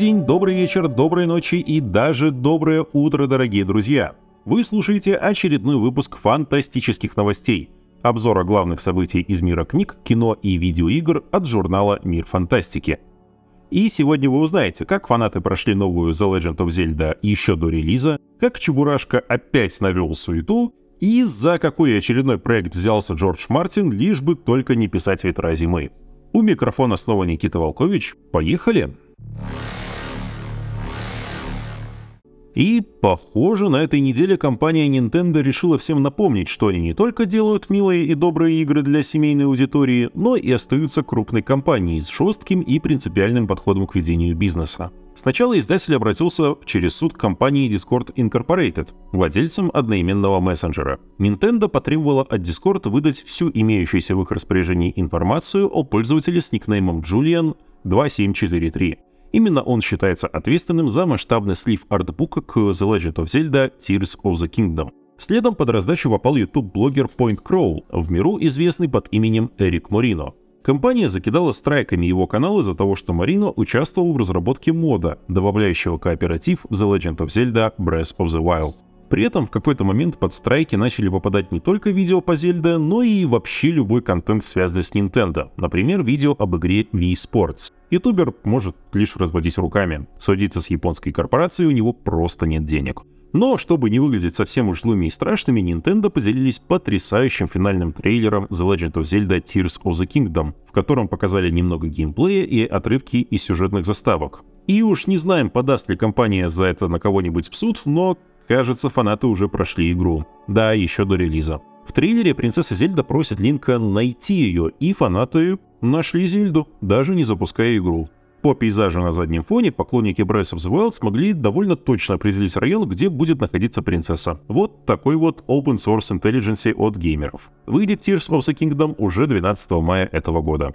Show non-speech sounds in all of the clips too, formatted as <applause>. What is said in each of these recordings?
День, добрый вечер, доброй ночи и даже доброе утро, дорогие друзья! Вы слушаете очередной выпуск фантастических новостей. Обзора главных событий из мира книг, кино и видеоигр от журнала «Мир фантастики». И сегодня вы узнаете, как фанаты прошли новую The Legend of Zelda еще до релиза, как Чебурашка опять навел суету и за какой очередной проект взялся Джордж Мартин, лишь бы только не писать «Ветра зимы». У микрофона снова Никита Волкович. Поехали! И, похоже, на этой неделе компания Nintendo решила всем напомнить, что они не только делают милые и добрые игры для семейной аудитории, но и остаются крупной компанией с жестким и принципиальным подходом к ведению бизнеса. Сначала издатель обратился через суд к компании Discord Incorporated, владельцем одноименного мессенджера. Nintendo потребовала от Discord выдать всю имеющуюся в их распоряжении информацию о пользователе с никнеймом Julian 2743. Именно он считается ответственным за масштабный слив артбука к The Legend of Zelda Tears of the Kingdom. Следом под раздачу попал YouTube-блогер Point Crow, в миру известный под именем Эрик Морино. Компания закидала страйками его канал из-за того, что Марино участвовал в разработке мода, добавляющего кооператив в The Legend of Zelda Breath of the Wild. При этом в какой-то момент под страйки начали попадать не только видео по Зельда, но и вообще любой контент, связанный с Nintendo. Например, видео об игре Wii Sports. Ютубер может лишь разводить руками. Судиться с японской корпорацией у него просто нет денег. Но, чтобы не выглядеть совсем уж злыми и страшными, Nintendo поделились потрясающим финальным трейлером The Legend of Zelda Tears of the Kingdom, в котором показали немного геймплея и отрывки из сюжетных заставок. И уж не знаем, подаст ли компания за это на кого-нибудь в суд, но, кажется, фанаты уже прошли игру. Да, еще до релиза. В трейлере принцесса Зельда просит Линка найти ее, и фанаты нашли Зельду, даже не запуская игру. По пейзажу на заднем фоне поклонники Breath of the Wild смогли довольно точно определить район, где будет находиться принцесса. Вот такой вот open source intelligence от геймеров. Выйдет Tears of the Kingdom уже 12 мая этого года.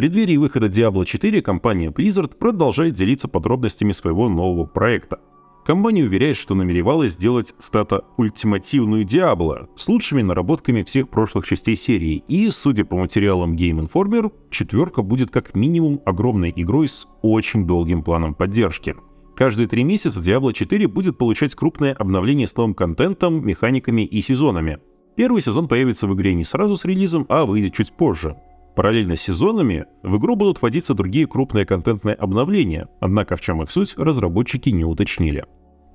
Преддверии выхода Diablo 4 компания Blizzard продолжает делиться подробностями своего нового проекта. Компания уверяет, что намеревалась сделать, цитата, «ультимативную Диабло» с лучшими наработками всех прошлых частей серии, и, судя по материалам Game Informer, четверка будет как минимум огромной игрой с очень долгим планом поддержки. Каждые три месяца Diablo 4 будет получать крупное обновление с новым контентом, механиками и сезонами. Первый сезон появится в игре не сразу с релизом, а выйдет чуть позже. Параллельно с сезонами в игру будут вводиться другие крупные контентные обновления, однако в чем их суть разработчики не уточнили.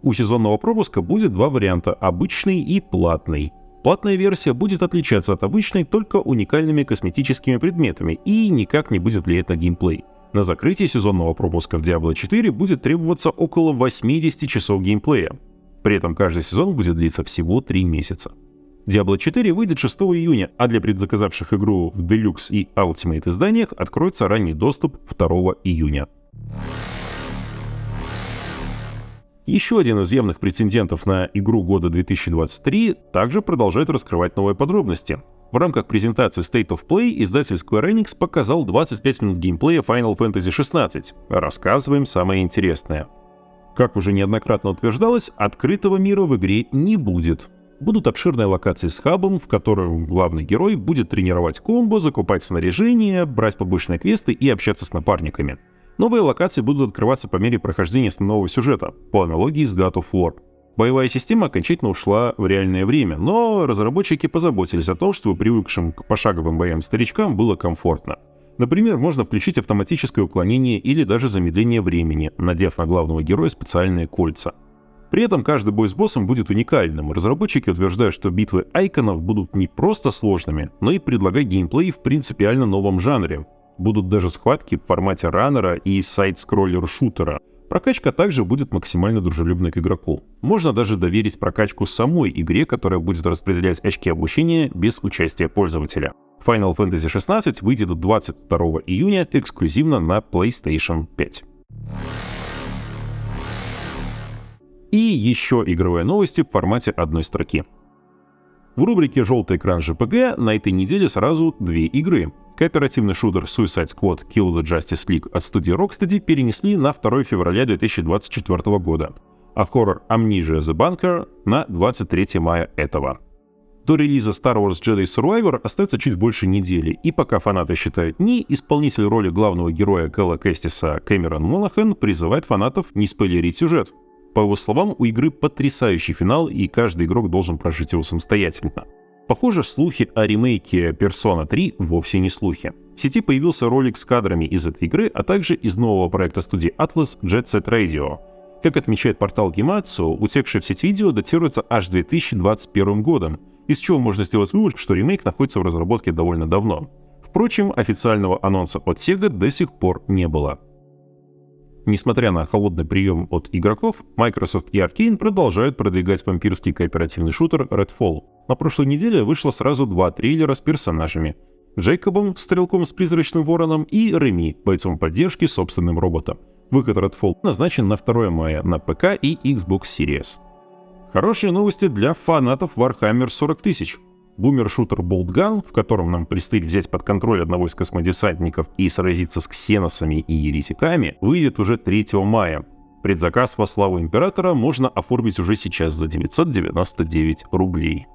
У сезонного пропуска будет два варианта – обычный и платный. Платная версия будет отличаться от обычной только уникальными косметическими предметами и никак не будет влиять на геймплей. На закрытие сезонного пропуска в Diablo 4 будет требоваться около 80 часов геймплея. При этом каждый сезон будет длиться всего 3 месяца. Diablo 4 выйдет 6 июня, а для предзаказавших игру в Deluxe и Ultimate изданиях откроется ранний доступ 2 июня. Еще один из явных претендентов на игру года 2023 также продолжает раскрывать новые подробности. В рамках презентации State of Play издатель Square Enix показал 25 минут геймплея Final Fantasy XVI. Рассказываем самое интересное. Как уже неоднократно утверждалось, открытого мира в игре не будет. Будут обширные локации с хабом, в котором главный герой будет тренировать комбо, закупать снаряжение, брать побочные квесты и общаться с напарниками. Новые локации будут открываться по мере прохождения основного сюжета, по аналогии с God of War. Боевая система окончательно ушла в реальное время, но разработчики позаботились о том, чтобы привыкшим к пошаговым боям старичкам было комфортно. Например, можно включить автоматическое уклонение или даже замедление времени, надев на главного героя специальные кольца. При этом каждый бой с боссом будет уникальным. Разработчики утверждают, что битвы айконов будут не просто сложными, но и предлагать геймплей в принципиально новом жанре, Будут даже схватки в формате раннера и сайт-скроллер-шутера. Прокачка также будет максимально дружелюбной к игроку. Можно даже доверить прокачку самой игре, которая будет распределять очки обучения без участия пользователя. Final Fantasy XVI выйдет 22 июня эксклюзивно на PlayStation 5. И еще игровые новости в формате одной строки. В рубрике «Желтый экран ЖПГ» на этой неделе сразу две игры. Кооперативный шутер Suicide Squad Kill the Justice League от студии Rocksteady перенесли на 2 февраля 2024 года, а хоррор Amnesia The Bunker на 23 мая этого. До релиза Star Wars Jedi Survivor остается чуть больше недели, и пока фанаты считают ни, исполнитель роли главного героя Кэлла Кэстиса Кэмерон Монахан призывает фанатов не спойлерить сюжет. По его словам, у игры потрясающий финал, и каждый игрок должен прожить его самостоятельно. Похоже, слухи о ремейке Persona 3 вовсе не слухи. В сети появился ролик с кадрами из этой игры, а также из нового проекта студии Atlas Jet Set Radio. Как отмечает портал Gematsu, утекшее в сеть видео датируется аж 2021 годом, из чего можно сделать вывод, что ремейк находится в разработке довольно давно. Впрочем, официального анонса от Sega до сих пор не было. Несмотря на холодный прием от игроков, Microsoft и Arkane продолжают продвигать вампирский кооперативный шутер Redfall. На прошлой неделе вышло сразу два трейлера с персонажами. Джейкобом, стрелком с призрачным вороном, и Реми, бойцом поддержки собственным роботом. Выход Redfall назначен на 2 мая на ПК и Xbox Series. Хорошие новости для фанатов Warhammer 40 тысяч. Бумер-шутер Boltgun, в котором нам предстоит взять под контроль одного из космодесантников и сразиться с ксеносами и еретиками, выйдет уже 3 мая. Предзаказ во славу Императора можно оформить уже сейчас за 999 рублей.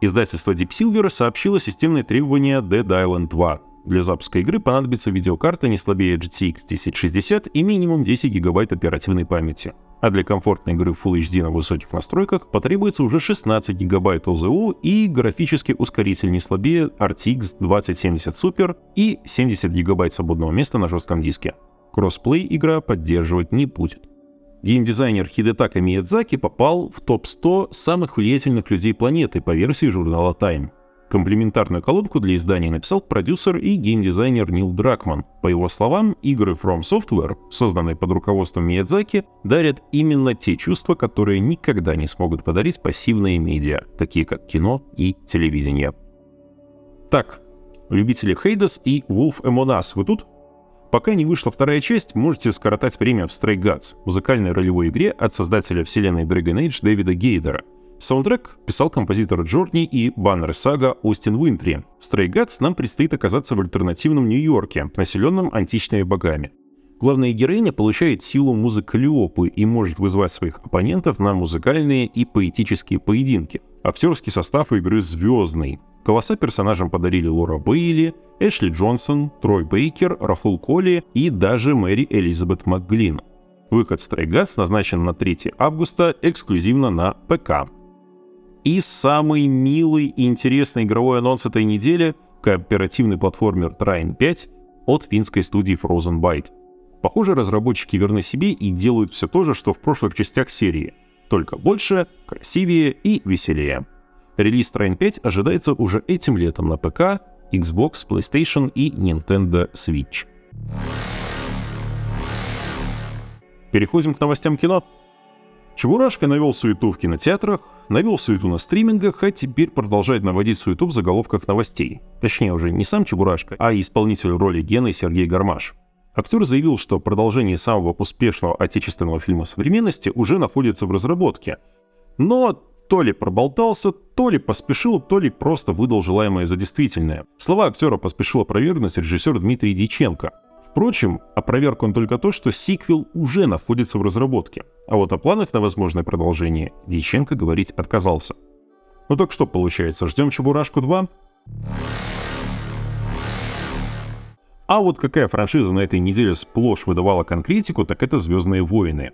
Издательство Deep Silver сообщило системные требования Dead Island 2. Для запуска игры понадобится видеокарта не слабее GTX 1060 и минимум 10 гигабайт оперативной памяти а для комфортной игры Full HD на высоких настройках потребуется уже 16 гигабайт ОЗУ и графический ускоритель не слабее RTX 2070 Super и 70 гигабайт свободного места на жестком диске. Кроссплей игра поддерживать не будет. Геймдизайнер Хидетака Миядзаки попал в топ-100 самых влиятельных людей планеты по версии журнала Time. Комплементарную колонку для издания написал продюсер и геймдизайнер Нил Дракман. По его словам, игры From Software, созданные под руководством Миядзаки, дарят именно те чувства, которые никогда не смогут подарить пассивные медиа, такие как кино и телевидение. Так, любители Хейдес и Wolf Among Us, вы тут? Пока не вышла вторая часть, можете скоротать время в Stray Gods, музыкальной ролевой игре от создателя вселенной Dragon Age Дэвида Гейдера — Саундтрек писал композитор Джорни и баннер сага Остин Уинтри. В Stray Gods нам предстоит оказаться в альтернативном Нью-Йорке, населенном античными богами. Главная героиня получает силу музыкалиопы и может вызвать своих оппонентов на музыкальные и поэтические поединки. Актерский состав игры звездный. Голоса персонажам подарили Лора Бейли, Эшли Джонсон, Трой Бейкер, Рафул Колли и даже Мэри Элизабет МакГлин. Выход Stray Gods назначен на 3 августа эксклюзивно на ПК. И самый милый и интересный игровой анонс этой недели — кооперативный платформер Trine 5 от финской студии Frozen Byte. Похоже, разработчики верны себе и делают все то же, что в прошлых частях серии, только больше, красивее и веселее. Релиз Trine 5 ожидается уже этим летом на ПК, Xbox, PlayStation и Nintendo Switch. Переходим к новостям кино. Чебурашка навел суету в кинотеатрах, навел суету на стримингах, а теперь продолжает наводить суету в заголовках новостей. Точнее, уже не сам Чебурашка, а исполнитель роли Гены Сергей Гармаш. Актер заявил, что продолжение самого успешного отечественного фильма современности уже находится в разработке. Но то ли проболтался, то ли поспешил, то ли просто выдал желаемое за действительное. Слова актера поспешил опровергнуть режиссер Дмитрий Диченко. Впрочем, опроверг он только то, что сиквел уже находится в разработке, а вот о планах на возможное продолжение Дьяченко говорить отказался. Ну так что получается, ждем Чебурашку 2? А вот какая франшиза на этой неделе сплошь выдавала конкретику, так это «Звездные войны».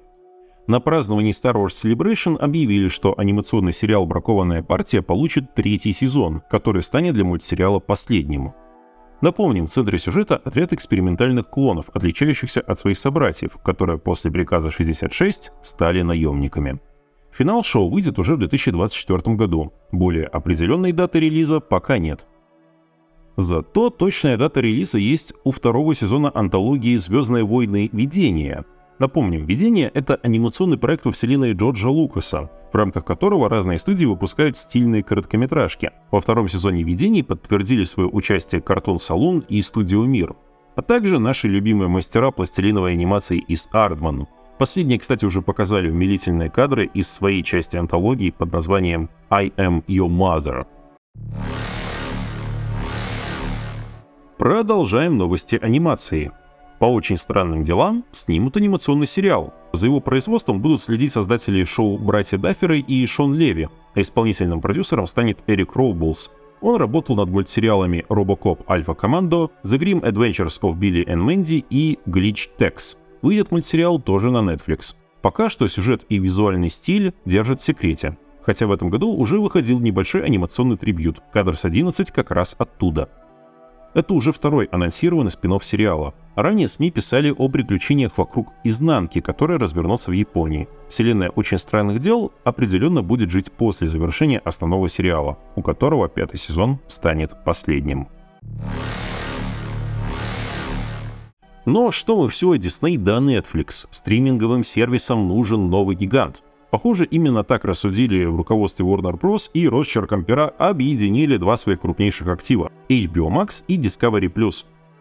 На праздновании Star Wars Celebration объявили, что анимационный сериал «Бракованная партия» получит третий сезон, который станет для мультсериала последним – Напомним, в центре сюжета отряд экспериментальных клонов, отличающихся от своих собратьев, которые после приказа 66 стали наемниками. Финал шоу выйдет уже в 2024 году. Более определенной даты релиза пока нет. Зато точная дата релиза есть у второго сезона антологии «Звездные войны. Видения», Напомним, «Видение» — это анимационный проект во вселенной Джорджа Лукаса, в рамках которого разные студии выпускают стильные короткометражки. Во втором сезоне «Видений» подтвердили свое участие Картон Салун и Студио Мир, а также наши любимые мастера пластилиновой анимации из Ардман. Последние, кстати, уже показали умилительные кадры из своей части антологии под названием «I am your mother». Продолжаем новости анимации. По очень странным делам снимут анимационный сериал. За его производством будут следить создатели шоу «Братья Дафферы» и Шон Леви, а исполнительным продюсером станет Эрик Роублс. Он работал над мультсериалами «Робокоп Альфа Командо», «The Grim Adventures of Billy and Mandy» и «Glitch Tex». Выйдет мультсериал тоже на Netflix. Пока что сюжет и визуальный стиль держат в секрете. Хотя в этом году уже выходил небольшой анимационный трибют, кадр с 11 как раз оттуда. Это уже второй анонсированный спин сериала. Ранее СМИ писали о приключениях вокруг изнанки, который развернулся в Японии. Вселенная «Очень странных дел» определенно будет жить после завершения основного сериала, у которого пятый сезон станет последним. Но что мы все о Disney да Netflix? Стриминговым сервисам нужен новый гигант. Похоже, именно так рассудили в руководстве Warner Bros. и росчерком пера объединили два своих крупнейших актива – HBO Max и Discovery+.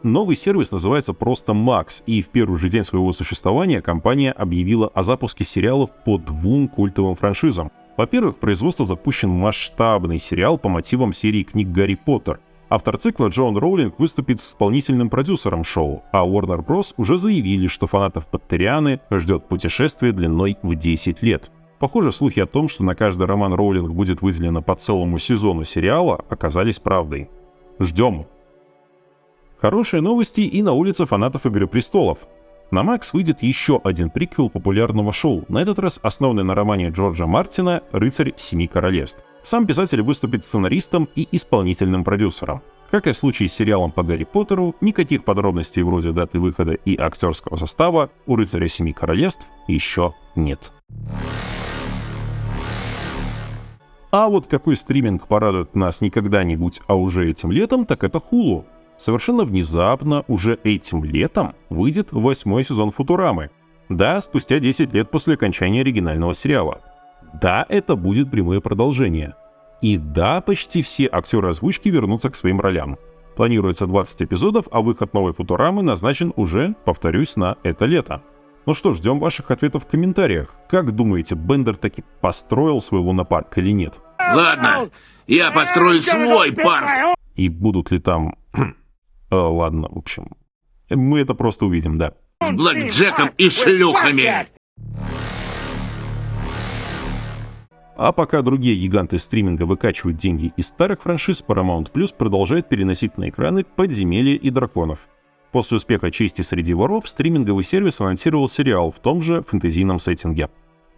Новый сервис называется просто Max, и в первый же день своего существования компания объявила о запуске сериалов по двум культовым франшизам. Во-первых, в производство запущен масштабный сериал по мотивам серии книг «Гарри Поттер», Автор цикла Джон Роулинг выступит с исполнительным продюсером шоу, а Warner Bros. уже заявили, что фанатов Паттерианы ждет путешествие длиной в 10 лет. Похоже, слухи о том, что на каждый роман Роулинг будет выделено по целому сезону сериала, оказались правдой. Ждем. Хорошие новости и на улице фанатов Игры Престолов. На Макс выйдет еще один приквел популярного шоу, на этот раз основанный на романе Джорджа Мартина «Рыцарь Семи Королевств». Сам писатель выступит сценаристом и исполнительным продюсером. Как и в случае с сериалом по Гарри Поттеру, никаких подробностей вроде даты выхода и актерского состава у «Рыцаря Семи Королевств» еще нет. А вот какой стриминг порадует нас не когда-нибудь, а уже этим летом, так это Hulu. Совершенно внезапно, уже этим летом, выйдет восьмой сезон Футурамы. Да, спустя 10 лет после окончания оригинального сериала. Да, это будет прямое продолжение. И да, почти все актеры озвучки вернутся к своим ролям. Планируется 20 эпизодов, а выход новой Футурамы назначен уже, повторюсь, на это лето. Ну что, ждем ваших ответов в комментариях. Как думаете, Бендер таки построил свой лунопарк или нет? Ладно, я построю свой парк. И будут ли там... <clears throat> э, ладно, в общем. Мы это просто увидим, да. С блэкджеком и шлюхами. А пока другие гиганты стриминга выкачивают деньги из старых франшиз, Paramount Plus продолжает переносить на экраны подземелья и драконов. После успеха «Чести среди воров» стриминговый сервис анонсировал сериал в том же фэнтезийном сеттинге.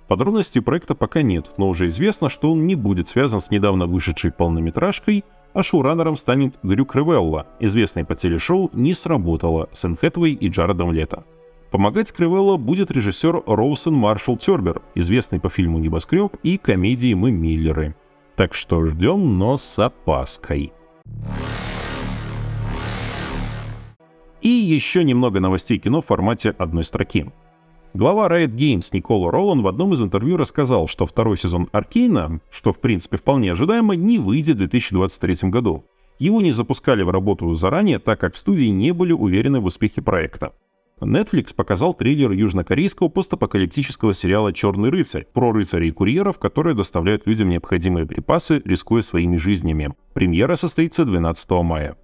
Подробностей проекта пока нет, но уже известно, что он не будет связан с недавно вышедшей полнометражкой, а шоураннером станет Дрю Кривелла, известный по телешоу «Не сработало» с Энн и Джаредом Лето. Помогать Кривелло будет режиссер Роусон Маршалл Тербер, известный по фильму «Небоскреб» и комедии «Мы Миллеры». Так что ждем, но с опаской. И еще немного новостей кино в формате одной строки. Глава Riot Games Никола Ролан в одном из интервью рассказал, что второй сезон Аркейна, что в принципе вполне ожидаемо, не выйдет в 2023 году. Его не запускали в работу заранее, так как в студии не были уверены в успехе проекта. Netflix показал трейлер южнокорейского постапокалиптического сериала «Черный рыцарь» про рыцарей и курьеров, которые доставляют людям необходимые припасы, рискуя своими жизнями. Премьера состоится 12 мая.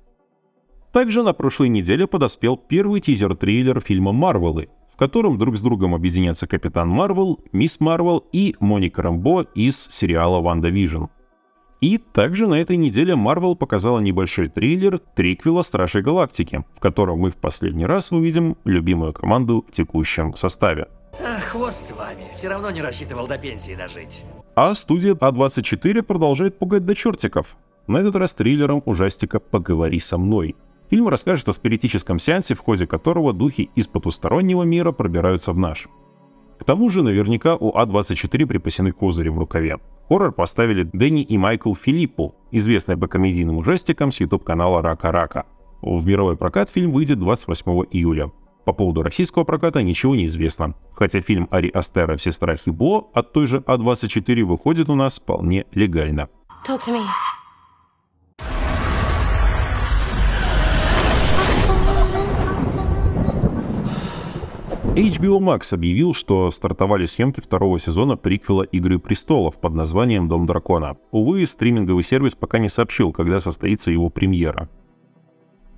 Также на прошлой неделе подоспел первый тизер-трейлер фильма «Марвелы», в котором друг с другом объединятся Капитан Марвел, Мисс Марвел и Моника Рамбо из сериала «WandaVision». И также на этой неделе Marvel показала небольшой трейлер триквела Стражей Галактики, в котором мы в последний раз увидим любимую команду в текущем составе. Ах, хвост с вами. Все равно не рассчитывал до пенсии дожить. А студия A24 продолжает пугать до чертиков. На этот раз триллером ужастика «Поговори со мной». Фильм расскажет о спиритическом сеансе, в ходе которого духи из потустороннего мира пробираются в наш. К тому же наверняка у А24 припасены козыри в рукаве. Хоррор поставили Дэнни и Майкл Филиппу, известные по комедийным ужастикам с YouTube-канала Рака Рака. В мировой прокат фильм выйдет 28 июля. По поводу российского проката ничего не известно, хотя фильм Ари Астера «Все страхи Бо» от той же А24 выходит у нас вполне легально. Talk to me. HBO Max объявил, что стартовали съемки второго сезона приквела «Игры престолов» под названием «Дом дракона». Увы, стриминговый сервис пока не сообщил, когда состоится его премьера.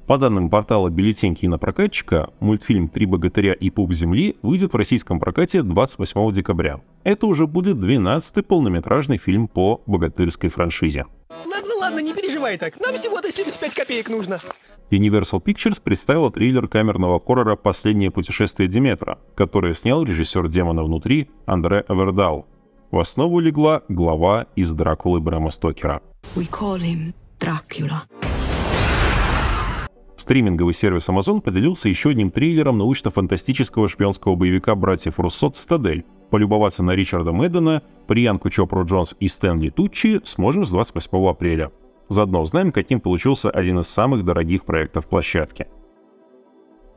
По данным портала «Бюллетень кинопрокатчика», мультфильм «Три богатыря и пуп земли» выйдет в российском прокате 28 декабря. Это уже будет 12-й полнометражный фильм по богатырской франшизе. Ладно, ладно, не переживай так. Нам всего-то 75 копеек нужно. Universal Pictures представила трейлер камерного хоррора «Последнее путешествие Диметра», которое снял режиссер «Демона внутри» Андре Эвердал. В основу легла глава из «Дракулы» Брэма Стокера. We call him Dracula. Стриминговый сервис Amazon поделился еще одним трейлером научно-фантастического шпионского боевика братьев Руссо «Цитадель». Полюбоваться на Ричарда Мэддена, Приянку Чопру Джонс и Стэнли Туччи сможем с 28 апреля. Заодно узнаем, каким получился один из самых дорогих проектов площадки.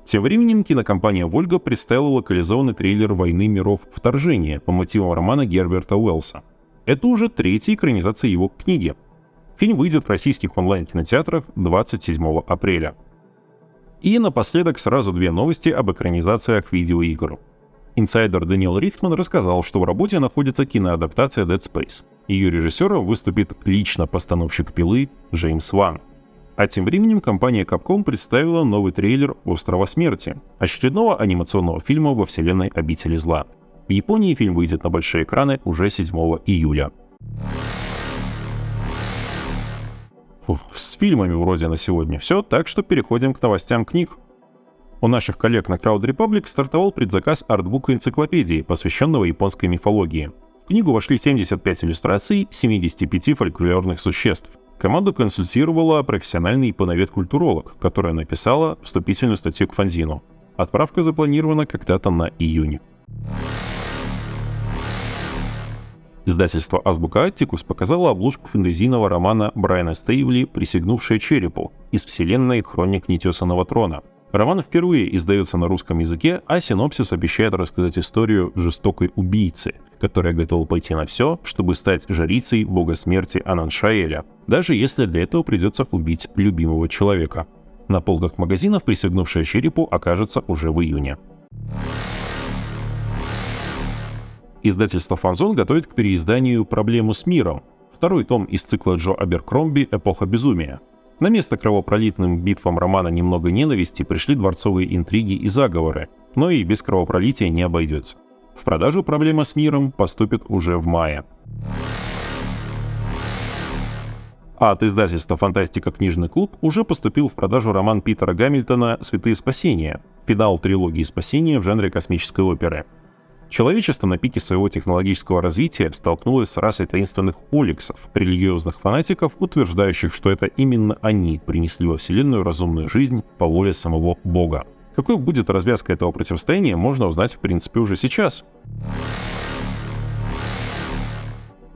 Тем временем кинокомпания «Вольга» представила локализованный трейлер «Войны миров. Вторжение» по мотивам романа Герберта Уэллса. Это уже третья экранизация его книги. Фильм выйдет в российских онлайн-кинотеатрах 27 апреля. И напоследок сразу две новости об экранизациях видеоигр. Инсайдер Даниэл Рихтман рассказал, что в работе находится киноадаптация Dead Space. Ее режиссером выступит лично постановщик «Пилы» Джеймс Ван. А тем временем компания Capcom представила новый трейлер «Острова смерти», очередного анимационного фильма во вселенной «Обители зла». В Японии фильм выйдет на большие экраны уже 7 июля. Фух, с фильмами вроде на сегодня все, так что переходим к новостям книг. У наших коллег на Crowd Republic стартовал предзаказ артбука энциклопедии, посвященного японской мифологии. В книгу вошли 75 иллюстраций 75 фольклорных существ. Команду консультировала профессиональный японовед-культуролог, которая написала вступительную статью к фанзину. Отправка запланирована когда-то на июнь. Издательство «Азбука Аттикус» показало обложку фэнтезийного романа Брайана Стейвли «Присягнувшая черепу» из вселенной «Хроник нетесанного трона». Роман впервые издается на русском языке, а синопсис обещает рассказать историю жестокой убийцы, которая готова пойти на все, чтобы стать жрицей бога смерти Ананшаэля, даже если для этого придется убить любимого человека. На полках магазинов присягнувшая черепу окажется уже в июне. Издательство «Фанзон» готовит к переизданию «Проблему с миром», второй том из цикла Джо Аберкромби «Эпоха безумия». На место кровопролитным битвам романа «Немного ненависти» пришли дворцовые интриги и заговоры, но и без кровопролития не обойдется. В продажу «Проблема с миром» поступит уже в мае. А от издательства «Фантастика. Книжный клуб» уже поступил в продажу роман Питера Гамильтона «Святые спасения», финал трилогии спасения в жанре космической оперы – Человечество на пике своего технологического развития столкнулось с расой таинственных оликсов, религиозных фанатиков, утверждающих, что это именно они принесли во Вселенную разумную жизнь по воле самого Бога. Какой будет развязка этого противостояния, можно узнать в принципе уже сейчас.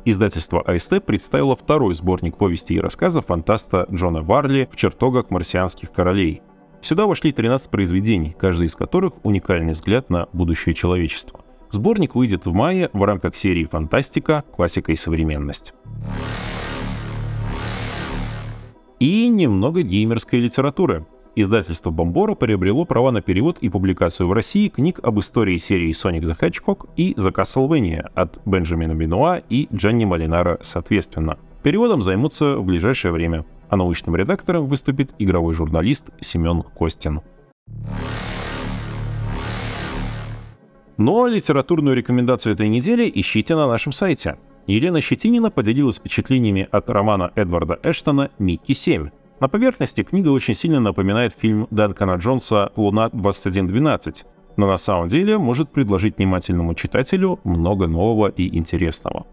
Издательство АСТ представило второй сборник повестей и рассказов фантаста Джона Варли в чертогах марсианских королей. Сюда вошли 13 произведений, каждый из которых уникальный взгляд на будущее человечества. Сборник выйдет в мае в рамках серии «Фантастика. Классика и современность». И немного геймерской литературы. Издательство Бомбора приобрело права на перевод и публикацию в России книг об истории серии Sonic the Hedgehog и The Castlevania от Бенджамина Бенуа и Джанни Малинара соответственно. Переводом займутся в ближайшее время, а научным редактором выступит игровой журналист Семен Костин. Ну а литературную рекомендацию этой недели ищите на нашем сайте. Елена Щетинина поделилась впечатлениями от романа Эдварда Эштона «Микки-7». На поверхности книга очень сильно напоминает фильм Данкана Джонса «Луна-2112», но на самом деле может предложить внимательному читателю много нового и интересного.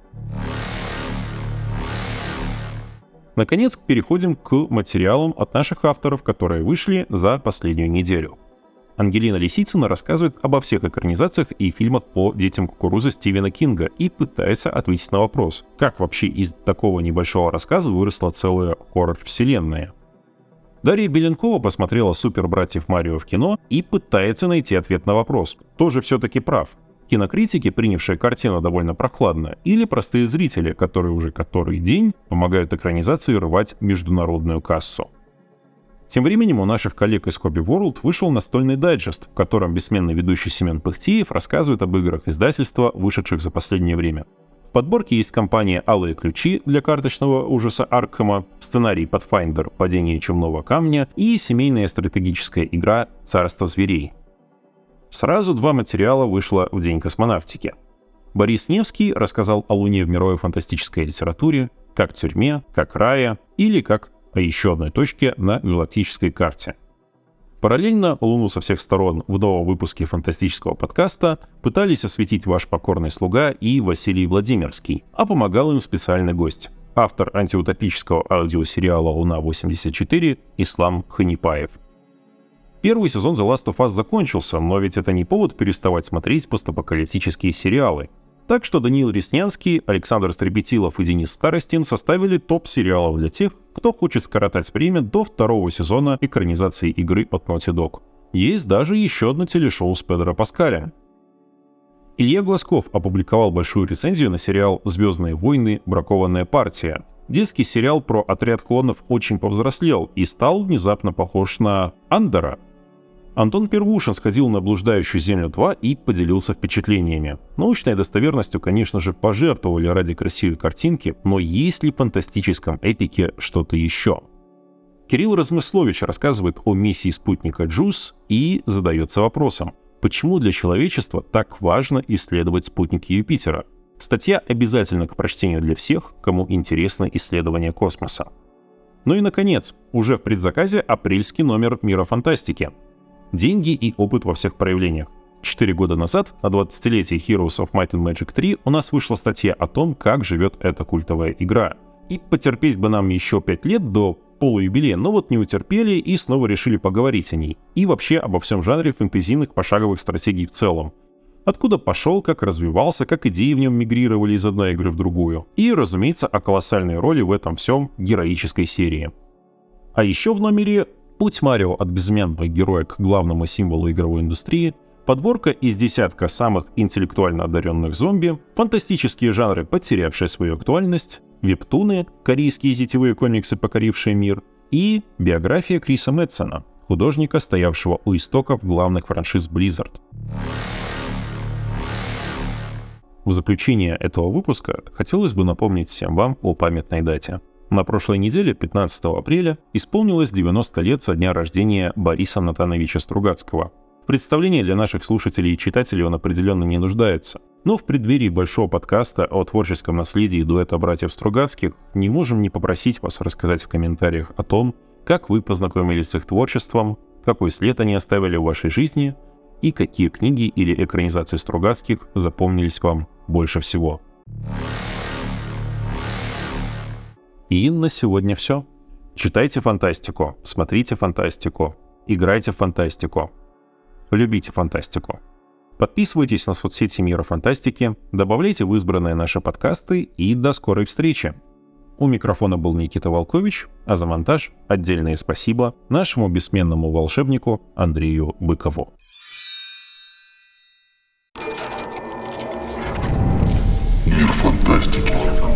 Наконец, переходим к материалам от наших авторов, которые вышли за последнюю неделю. Ангелина Лисицына рассказывает обо всех экранизациях и фильмах по детям кукурузы Стивена Кинга и пытается ответить на вопрос, как вообще из такого небольшого рассказа выросла целая хоррор-вселенная. Дарья Беленкова посмотрела «Супер братьев Марио» в кино и пытается найти ответ на вопрос, кто же все-таки прав. Кинокритики, принявшие картину довольно прохладно, или простые зрители, которые уже который день помогают экранизации рвать международную кассу. Тем временем у наших коллег из Hobby World вышел настольный дайджест, в котором бессменный ведущий Семен Пыхтиев рассказывает об играх издательства, вышедших за последнее время. В подборке есть компания «Алые ключи» для карточного ужаса Аркхема, сценарий Pathfinder «Падение чумного камня» и семейная стратегическая игра «Царство зверей». Сразу два материала вышло в День космонавтики. Борис Невский рассказал о Луне в мировой фантастической литературе, как тюрьме, как рая или как о еще одной точке на галактической карте. Параллельно Луну со всех сторон в новом выпуске фантастического подкаста пытались осветить ваш покорный слуга и Василий Владимирский, а помогал им специальный гость, автор антиутопического аудиосериала «Луна-84» Ислам Ханипаев. Первый сезон The Last of Us закончился, но ведь это не повод переставать смотреть постапокалиптические сериалы — так что Даниил Реснянский, Александр Стребетилов и Денис Старостин составили топ сериалов для тех, кто хочет скоротать время до второго сезона экранизации игры от Naughty Dog. Есть даже еще одно телешоу с Педро Паскалем. Илья Глазков опубликовал большую рецензию на сериал «Звездные войны. Бракованная партия». Детский сериал про отряд клонов очень повзрослел и стал внезапно похож на Андера, Антон Первушин сходил на блуждающую Землю 2 и поделился впечатлениями. Научной достоверностью, конечно же, пожертвовали ради красивой картинки, но есть ли в фантастическом эпике что-то еще? Кирилл Размыслович рассказывает о миссии спутника Джус и задается вопросом, почему для человечества так важно исследовать спутники Юпитера? Статья обязательна к прочтению для всех, кому интересно исследование космоса. Ну и, наконец, уже в предзаказе апрельский номер «Мира фантастики», деньги и опыт во всех проявлениях. Четыре года назад, на 20-летие Heroes of Might and Magic 3, у нас вышла статья о том, как живет эта культовая игра. И потерпеть бы нам еще 5 лет до полуюбилея, но вот не утерпели и снова решили поговорить о ней. И вообще обо всем жанре фэнтезийных пошаговых стратегий в целом. Откуда пошел, как развивался, как идеи в нем мигрировали из одной игры в другую. И, разумеется, о колоссальной роли в этом всем героической серии. А еще в номере Путь Марио от безымянного героя к главному символу игровой индустрии, подборка из десятка самых интеллектуально одаренных зомби, фантастические жанры, потерявшие свою актуальность, вебтуны, корейские сетевые комиксы, покорившие мир, и биография Криса Мэтсона, художника, стоявшего у истоков главных франшиз Blizzard. В заключение этого выпуска хотелось бы напомнить всем вам о памятной дате. На прошлой неделе, 15 апреля, исполнилось 90 лет со дня рождения Бориса Натановича Стругацкого. В представлении для наших слушателей и читателей он определенно не нуждается. Но в преддверии большого подкаста о творческом наследии дуэта братьев Стругацких не можем не попросить вас рассказать в комментариях о том, как вы познакомились с их творчеством, какой след они оставили в вашей жизни и какие книги или экранизации Стругацких запомнились вам больше всего. И на сегодня все. Читайте фантастику, смотрите фантастику, играйте в фантастику, любите фантастику. Подписывайтесь на соцсети Мира Фантастики, добавляйте в избранные наши подкасты и до скорой встречи. У микрофона был Никита Волкович, а за монтаж отдельное спасибо нашему бессменному волшебнику Андрею Быкову. Мир фантастики.